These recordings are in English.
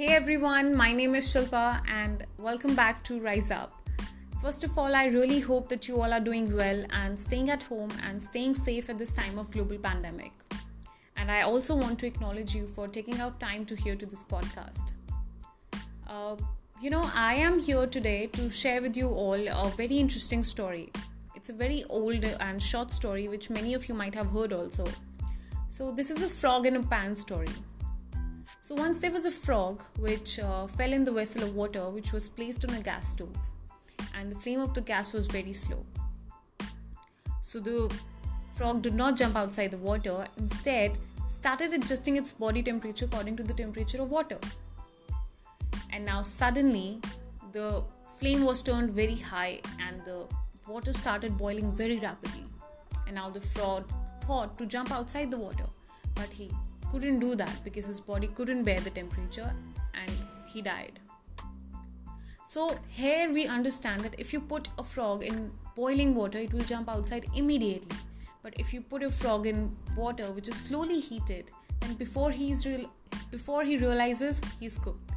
Hey everyone, my name is Shilpa and welcome back to Rise Up. First of all, I really hope that you all are doing well and staying at home and staying safe at this time of global pandemic. And I also want to acknowledge you for taking out time to hear to this podcast. Uh, you know, I am here today to share with you all a very interesting story. It's a very old and short story which many of you might have heard also. So, this is a frog in a pan story. So, once there was a frog which uh, fell in the vessel of water which was placed on a gas stove, and the flame of the gas was very slow. So, the frog did not jump outside the water, instead, started adjusting its body temperature according to the temperature of water. And now, suddenly, the flame was turned very high and the water started boiling very rapidly. And now, the frog thought to jump outside the water, but he couldn't do that because his body couldn't bear the temperature and he died. So, here we understand that if you put a frog in boiling water, it will jump outside immediately. But if you put a frog in water which is slowly heated, then before he's real, before he realizes he's cooked.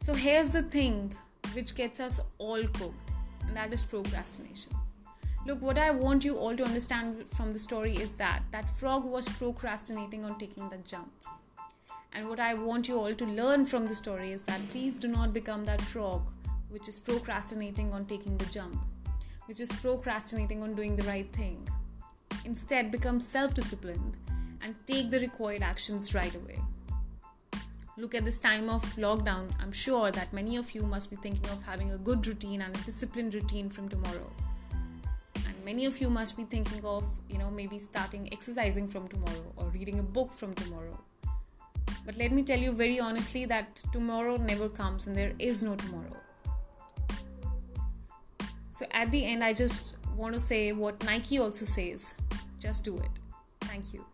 So here's the thing which gets us all cooked, and that is procrastination. Look, what I want you all to understand from the story is that that frog was procrastinating on taking the jump. And what I want you all to learn from the story is that please do not become that frog which is procrastinating on taking the jump, which is procrastinating on doing the right thing. Instead, become self disciplined and take the required actions right away. Look at this time of lockdown, I'm sure that many of you must be thinking of having a good routine and a disciplined routine from tomorrow many of you must be thinking of you know maybe starting exercising from tomorrow or reading a book from tomorrow. But let me tell you very honestly that tomorrow never comes and there is no tomorrow. So at the end i just want to say what nike also says. Just do it. Thank you